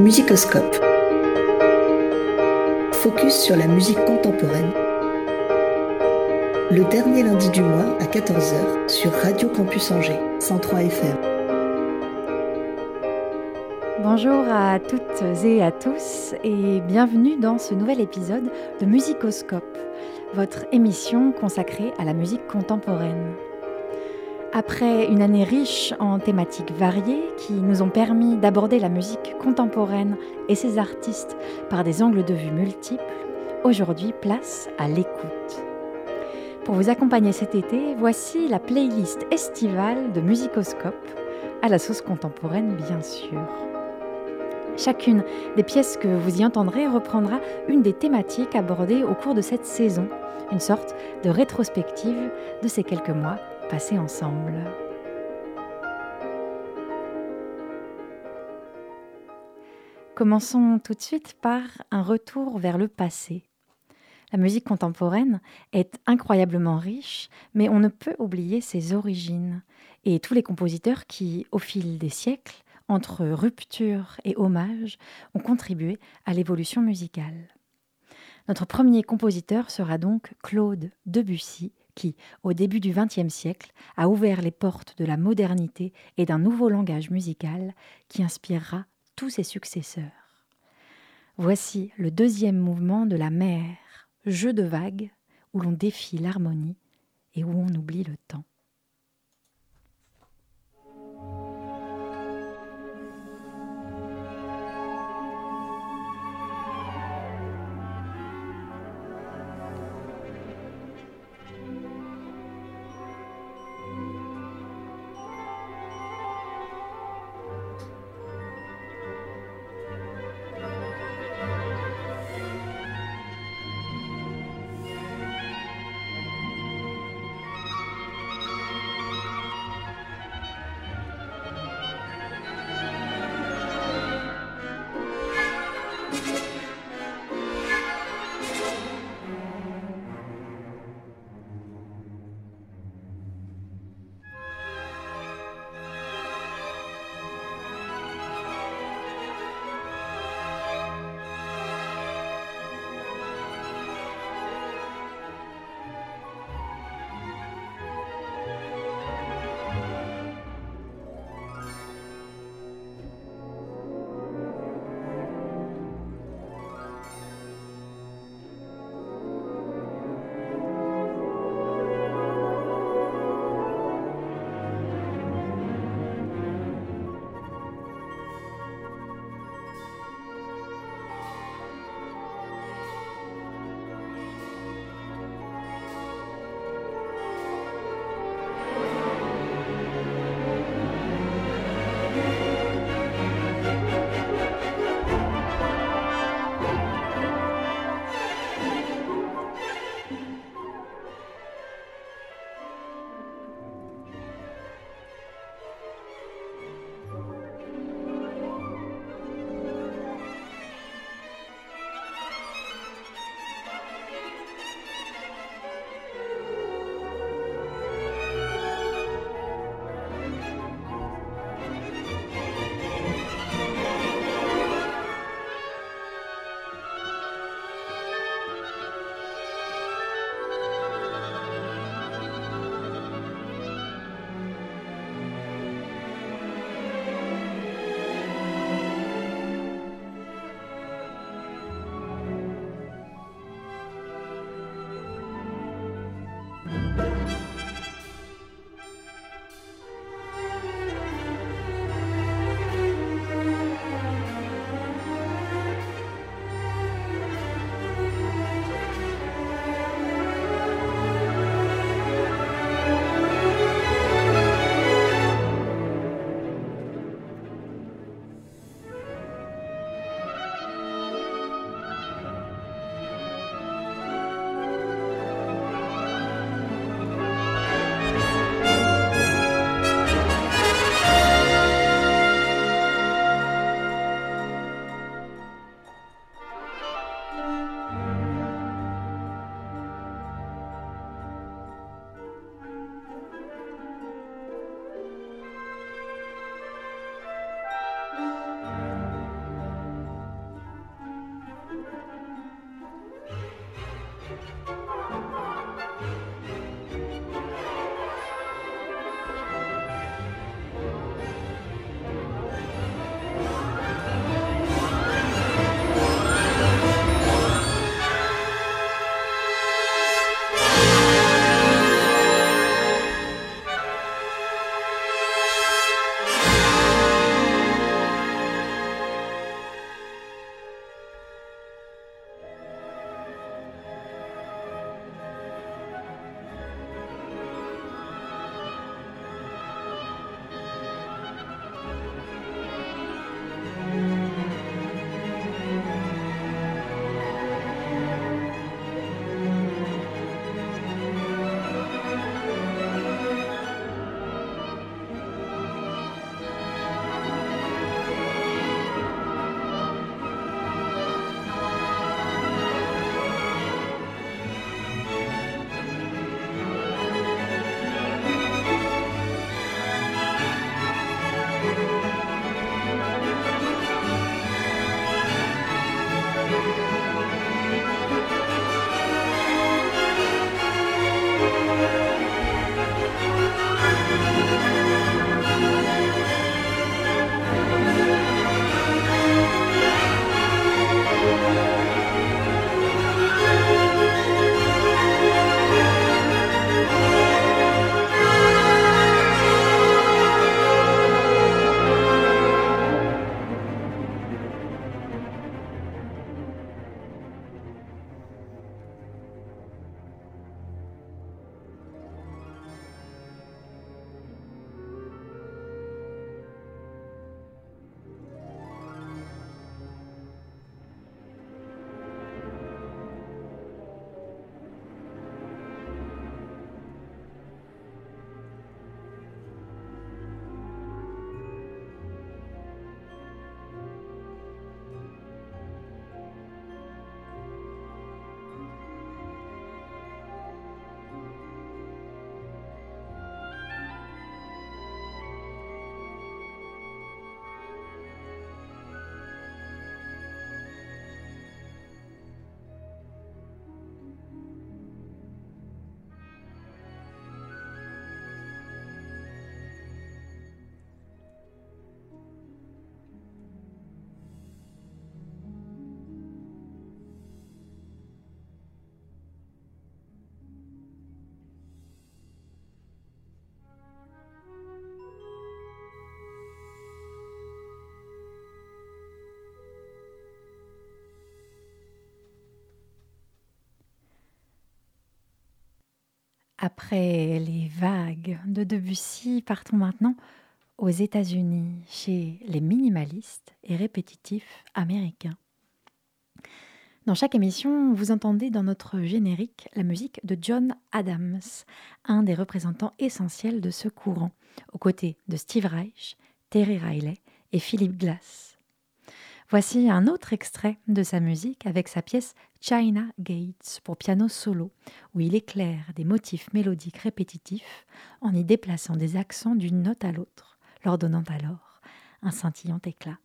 Musicoscope. Focus sur la musique contemporaine. Le dernier lundi du mois à 14h sur Radio Campus Angers, 103 FM. Bonjour à toutes et à tous et bienvenue dans ce nouvel épisode de Musicoscope, votre émission consacrée à la musique contemporaine. Après une année riche en thématiques variées qui nous ont permis d'aborder la musique contemporaine et ses artistes par des angles de vue multiples, aujourd'hui place à l'écoute. Pour vous accompagner cet été, voici la playlist estivale de Musicoscope, à la sauce contemporaine bien sûr. Chacune des pièces que vous y entendrez reprendra une des thématiques abordées au cours de cette saison, une sorte de rétrospective de ces quelques mois ensemble. Commençons tout de suite par un retour vers le passé. La musique contemporaine est incroyablement riche, mais on ne peut oublier ses origines et tous les compositeurs qui, au fil des siècles, entre rupture et hommage, ont contribué à l'évolution musicale. Notre premier compositeur sera donc Claude Debussy, qui, au début du XXe siècle, a ouvert les portes de la modernité et d'un nouveau langage musical qui inspirera tous ses successeurs. Voici le deuxième mouvement de la mer, jeu de vagues, où l'on défie l'harmonie et où on oublie le temps. Après les vagues de Debussy, partons maintenant aux États-Unis, chez les minimalistes et répétitifs américains. Dans chaque émission, vous entendez dans notre générique la musique de John Adams, un des représentants essentiels de ce courant, aux côtés de Steve Reich, Terry Riley et Philip Glass. Voici un autre extrait de sa musique avec sa pièce China Gates pour piano solo, où il éclaire des motifs mélodiques répétitifs en y déplaçant des accents d'une note à l'autre, leur donnant alors un scintillant éclat.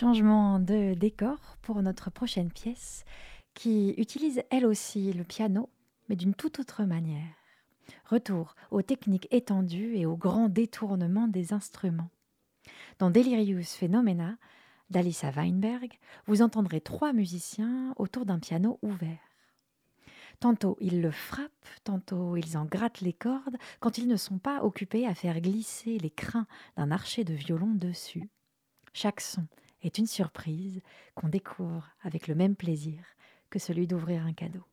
Changement de décor pour notre prochaine pièce qui utilise elle aussi le piano, mais d'une toute autre manière. Retour aux techniques étendues et aux grands détournements des instruments. Dans Delirious Phenomena d'Alissa Weinberg, vous entendrez trois musiciens autour d'un piano ouvert. Tantôt ils le frappent, tantôt ils en grattent les cordes quand ils ne sont pas occupés à faire glisser les crins d'un archer de violon dessus. Chaque son est une surprise qu'on découvre avec le même plaisir que celui d'ouvrir un cadeau.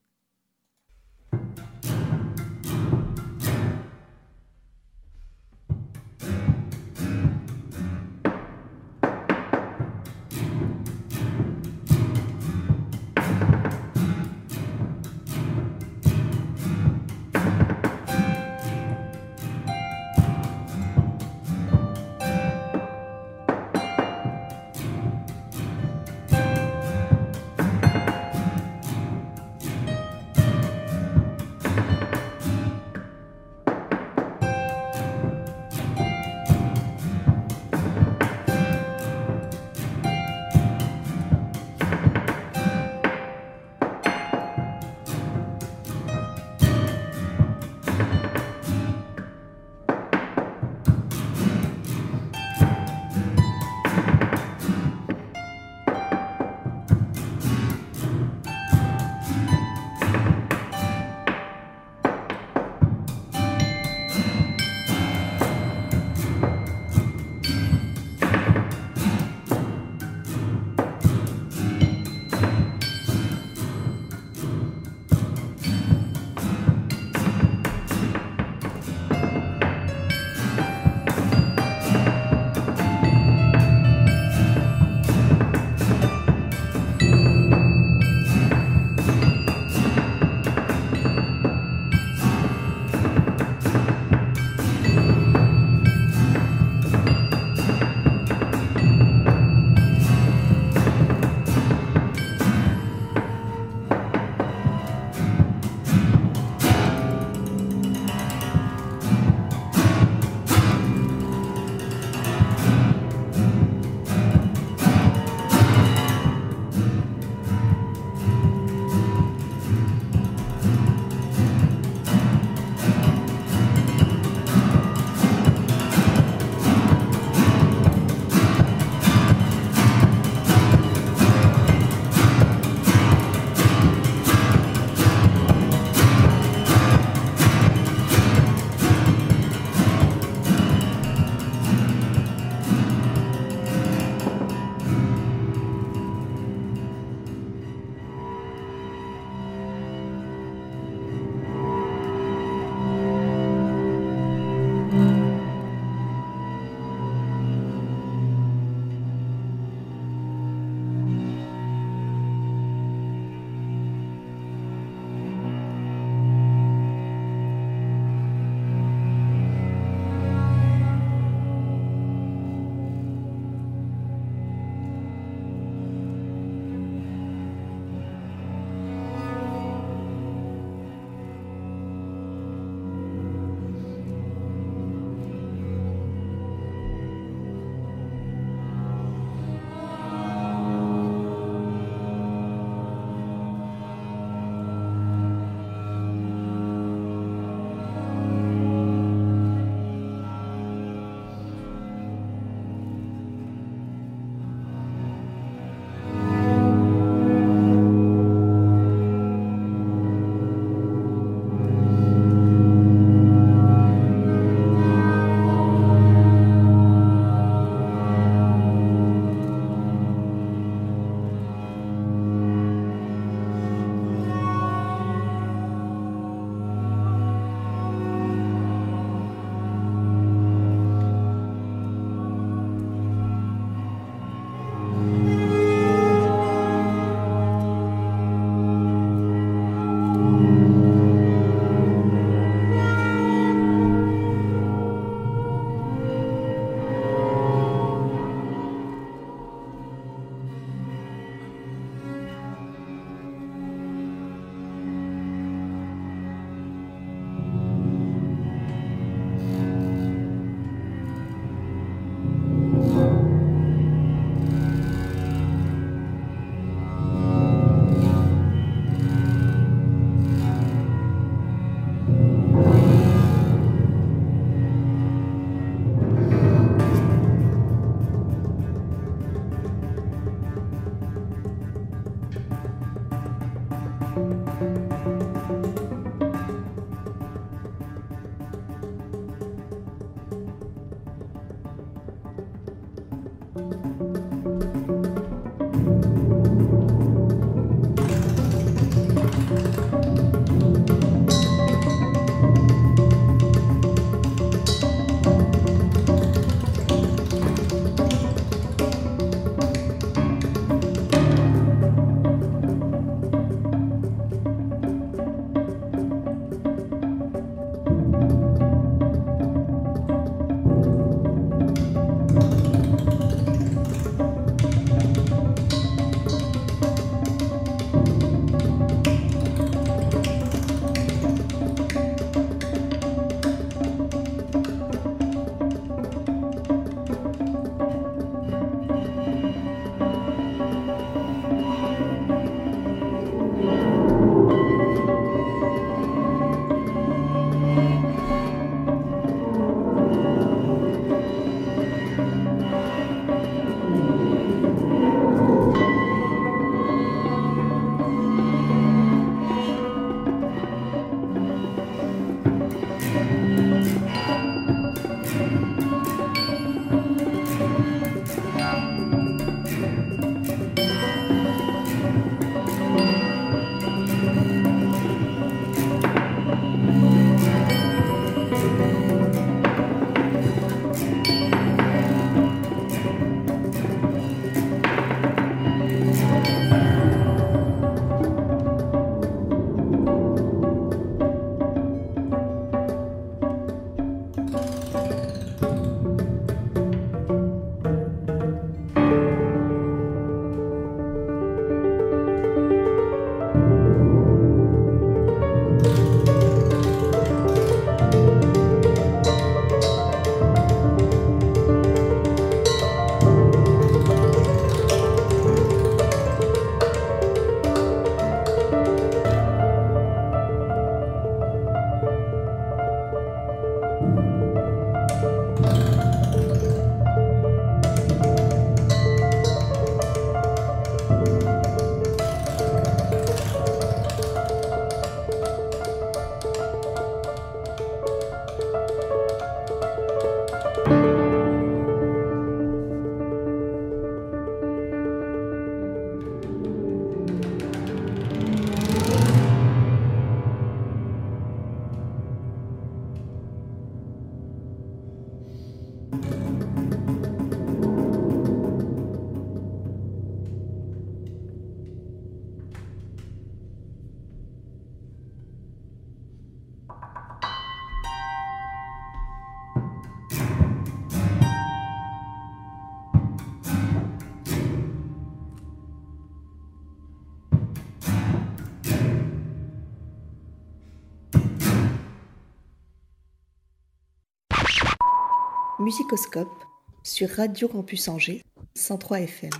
Musicoscope sur Radio Campus Angers 103 FM.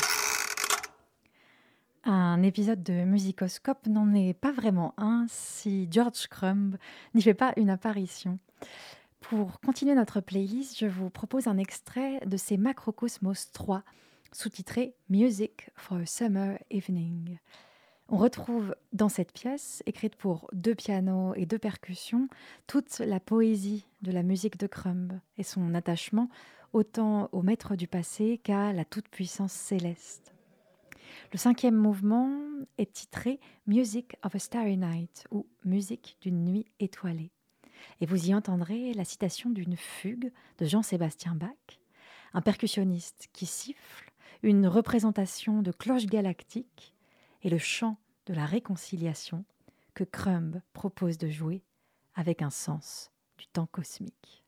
Un épisode de Musicoscope n'en est pas vraiment un si George Crumb n'y fait pas une apparition. Pour continuer notre playlist, je vous propose un extrait de ses Macrocosmos 3, sous-titré Music for a Summer Evening. On retrouve dans cette pièce, écrite pour deux pianos et deux percussions, toute la poésie de la musique de Crumb et son attachement autant au maître du passé qu'à la toute-puissance céleste. Le cinquième mouvement est titré Music of a Starry Night ou Musique d'une nuit étoilée. Et vous y entendrez la citation d'une fugue de Jean-Sébastien Bach, un percussionniste qui siffle, une représentation de cloche galactique et le chant de la réconciliation que Crumb propose de jouer avec un sens du temps cosmique.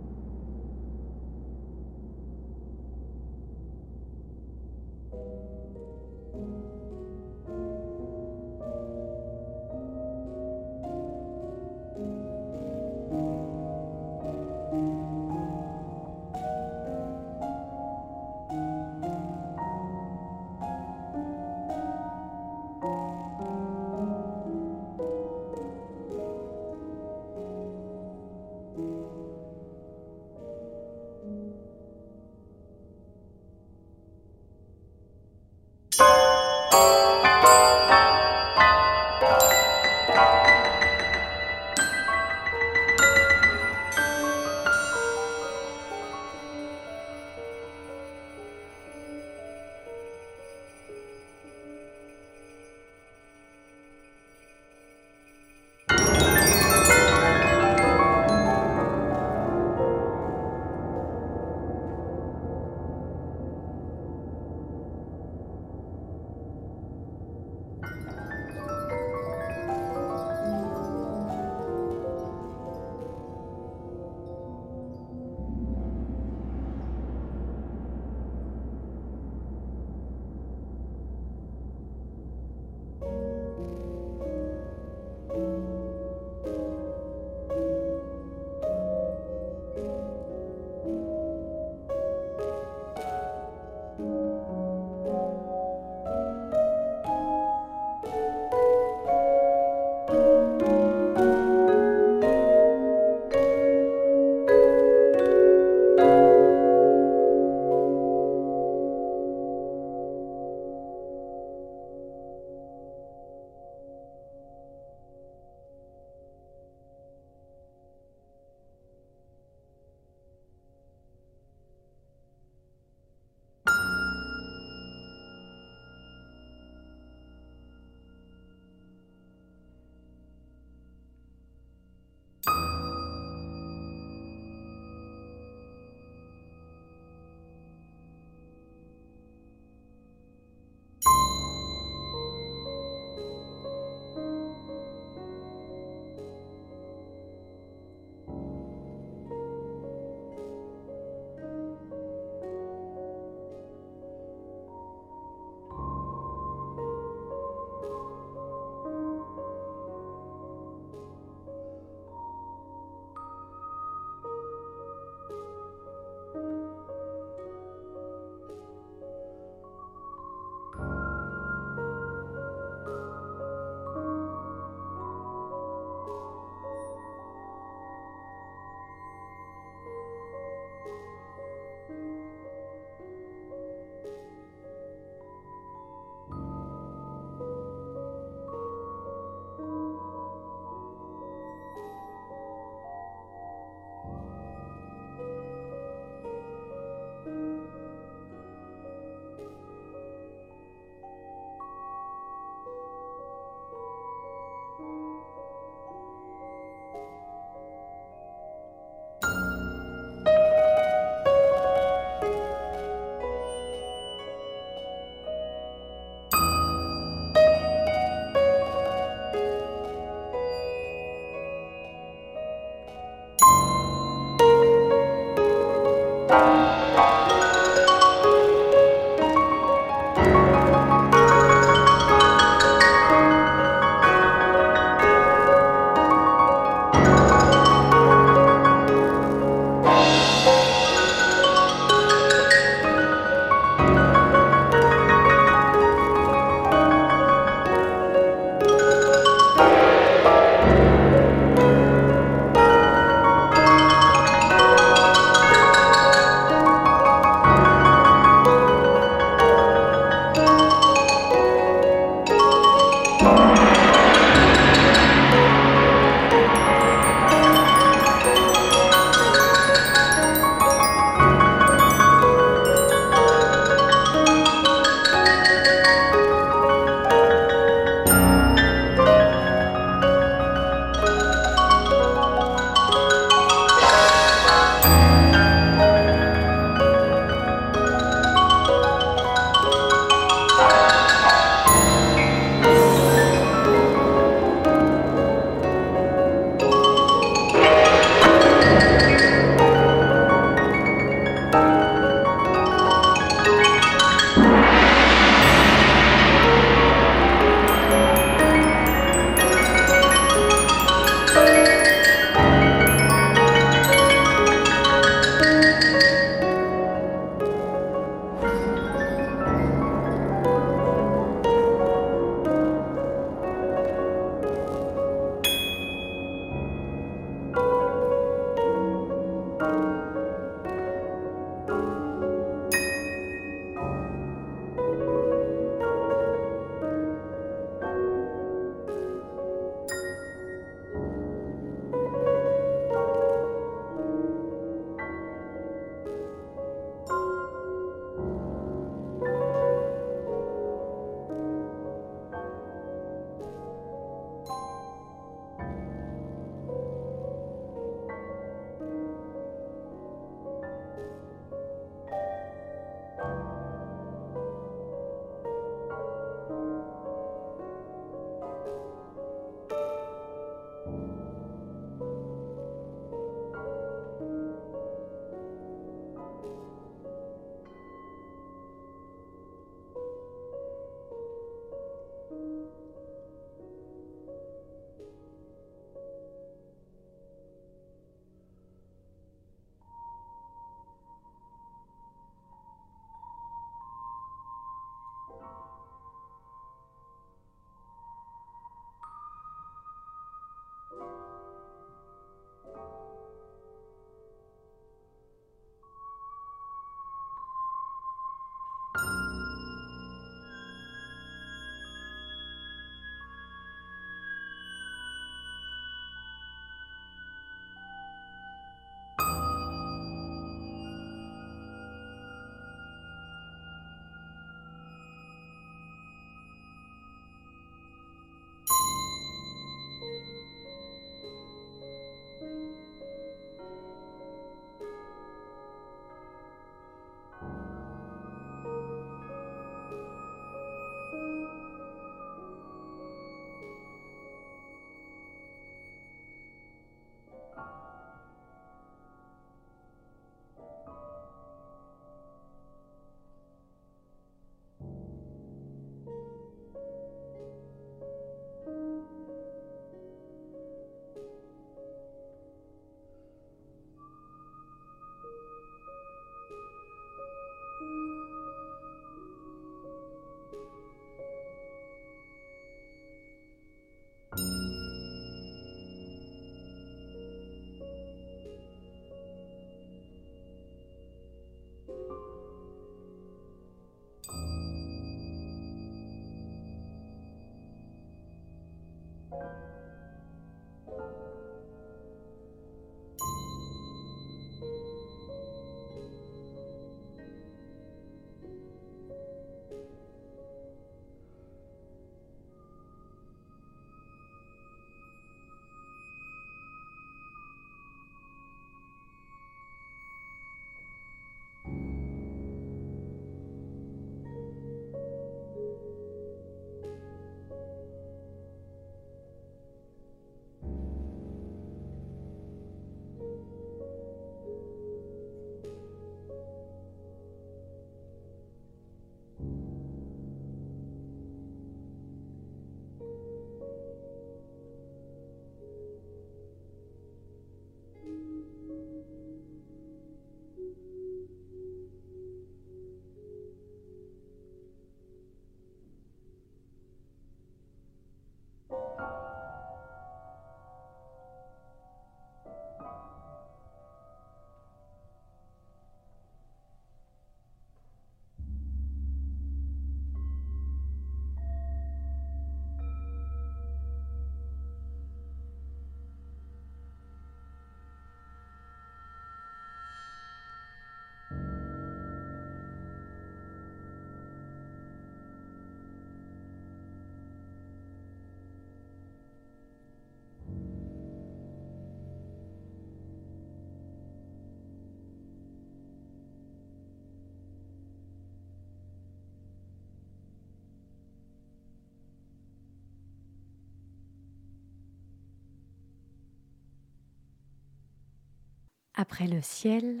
Après le ciel,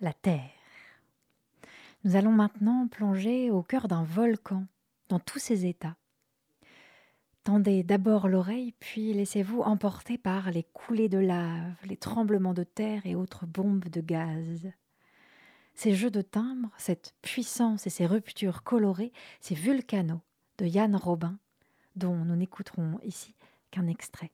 la terre. Nous allons maintenant plonger au cœur d'un volcan, dans tous ses états. Tendez d'abord l'oreille, puis laissez-vous emporter par les coulées de lave, les tremblements de terre et autres bombes de gaz. Ces jeux de timbres, cette puissance et ces ruptures colorées, ces vulcanos de Yann Robin, dont nous n'écouterons ici qu'un extrait.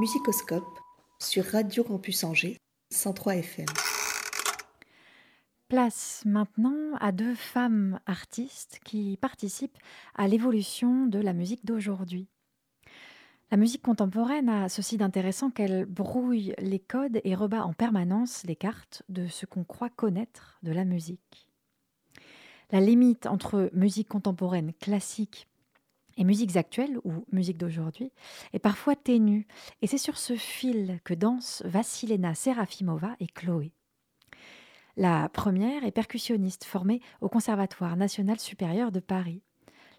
Musicoscope sur Radio Campus Angers 103 FM. Place maintenant à deux femmes artistes qui participent à l'évolution de la musique d'aujourd'hui. La musique contemporaine a ceci d'intéressant qu'elle brouille les codes et rebat en permanence les cartes de ce qu'on croit connaître de la musique. La limite entre musique contemporaine classique et musiques actuelles ou musique d'aujourd'hui est parfois ténue, et c'est sur ce fil que dansent Vassilena Serafimova et Chloé. La première est percussionniste formée au Conservatoire national supérieur de Paris.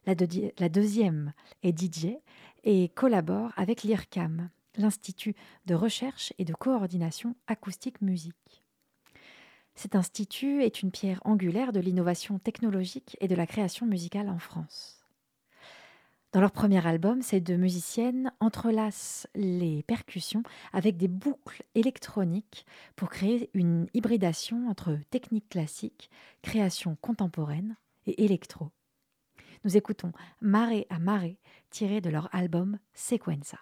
La, deuxième est DJ et collabore avec l'IRCAM, l'Institut de recherche et de coordination acoustique musique. Cet institut est une pierre angulaire de l'innovation technologique et de la création musicale en France. Dans leur premier album, ces deux musiciennes entrelacent les percussions avec des boucles électroniques pour créer une hybridation entre technique classique, création contemporaine et électro. Nous écoutons Marée à Marée tiré de leur album Sequenza.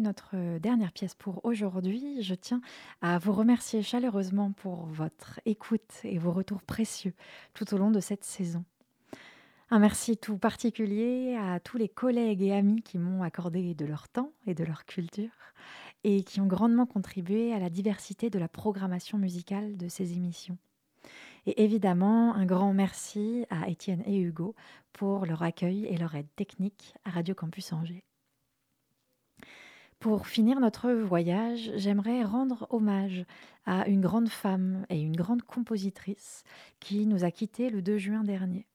Notre dernière pièce pour aujourd'hui, je tiens à vous remercier chaleureusement pour votre écoute et vos retours précieux tout au long de cette saison. Un merci tout particulier à tous les collègues et amis qui m'ont accordé de leur temps et de leur culture et qui ont grandement contribué à la diversité de la programmation musicale de ces émissions. Et évidemment, un grand merci à Étienne et Hugo pour leur accueil et leur aide technique à Radio Campus Angers. Pour finir notre voyage, j'aimerais rendre hommage à une grande femme et une grande compositrice qui nous a quittés le 2 juin dernier.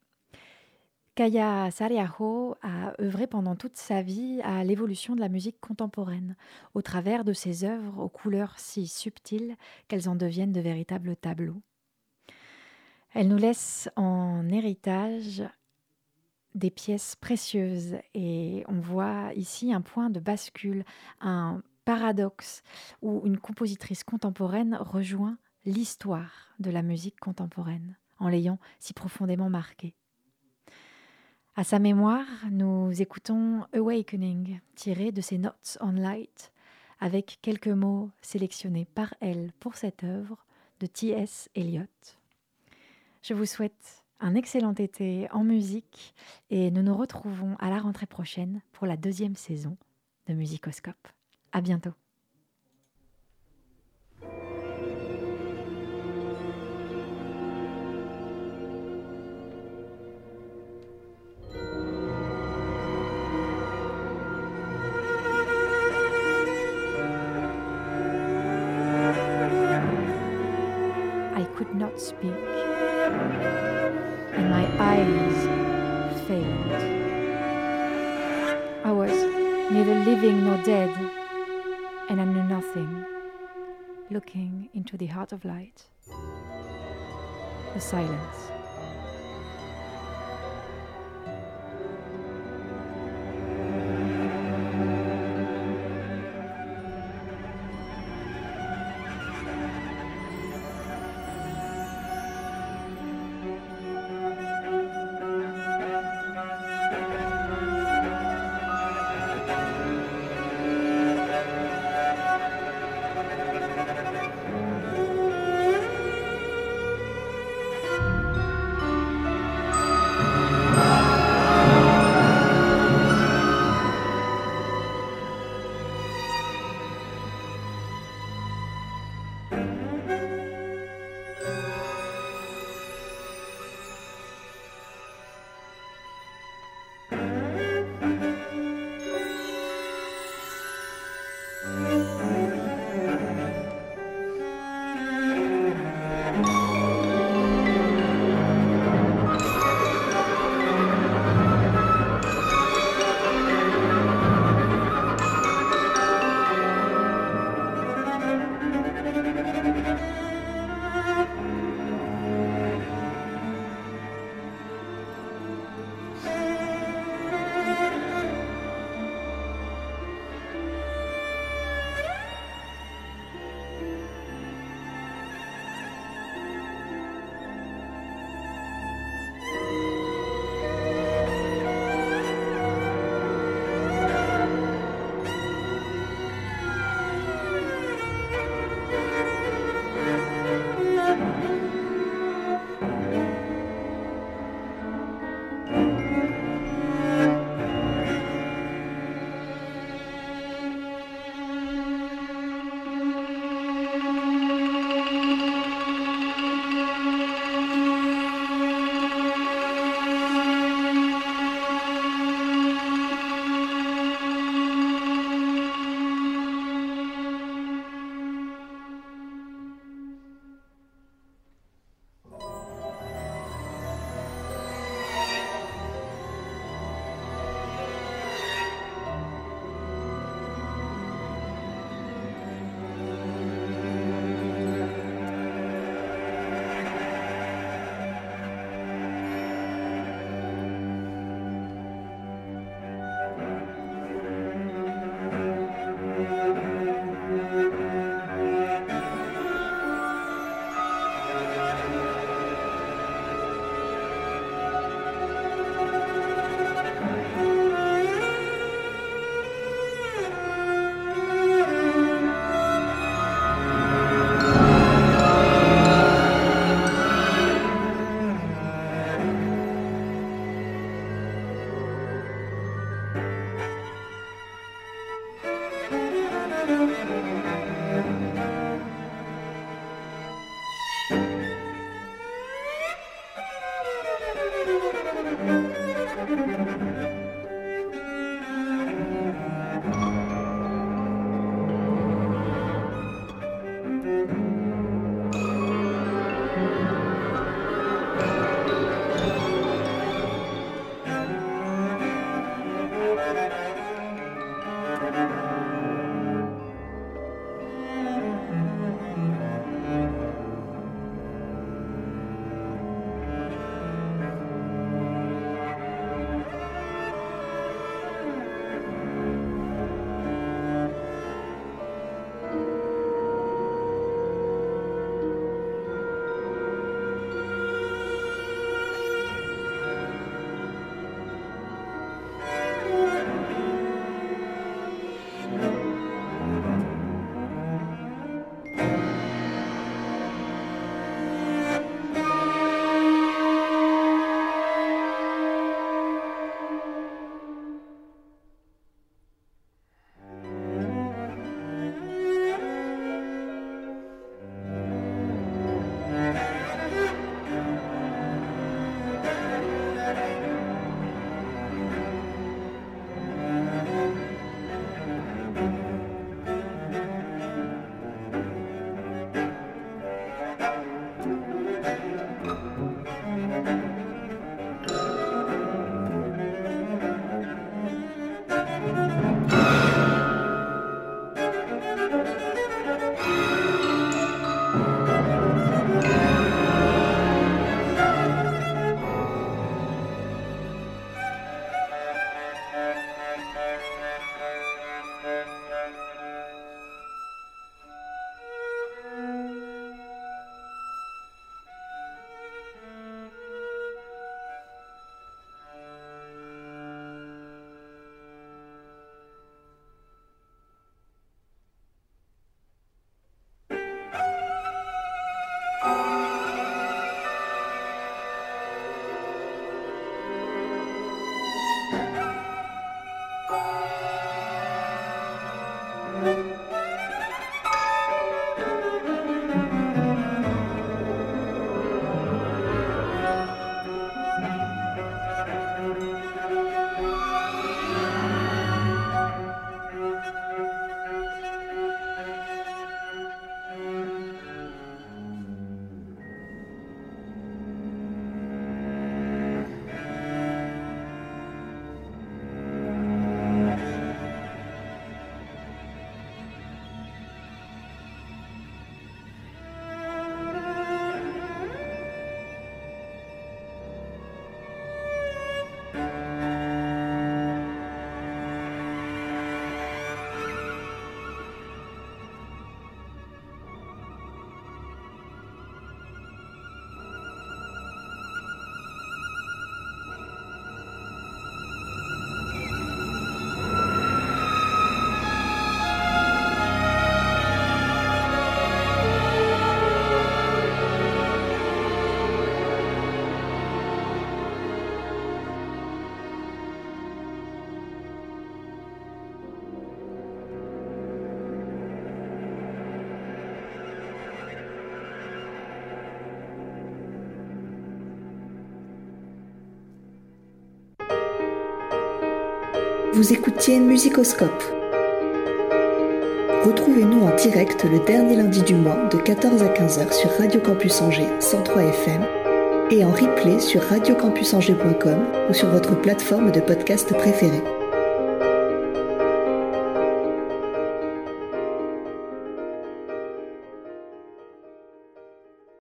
Kaya Sariaho a œuvré pendant toute sa vie à l'évolution de la musique contemporaine, au travers de ses œuvres aux couleurs si subtiles qu'elles en deviennent de véritables tableaux. Elle nous laisse en héritage des pièces précieuses et on voit ici un point de bascule, un paradoxe où une compositrice contemporaine rejoint l'histoire de la musique contemporaine en l'ayant si profondément marquée. À sa mémoire, nous écoutons Awakening, tiré de ses Notes on Light, avec quelques mots sélectionnés par elle pour cette œuvre de T.S. Eliot. Je vous souhaite un excellent été en musique et nous nous retrouvons à la rentrée prochaine pour la deuxième saison de Musicoscope. À bientôt. I could not speak. And my eyes failed. I was neither living nor dead, and I knew nothing, looking into the heart of light. The silence. Vous écoutiez Musicoscope. Retrouvez-nous en direct le dernier lundi du mois de 14 à 15h sur Radio Campus Angers 103 FM et en replay sur radiocampusangers.com ou sur votre plateforme de podcast préférée.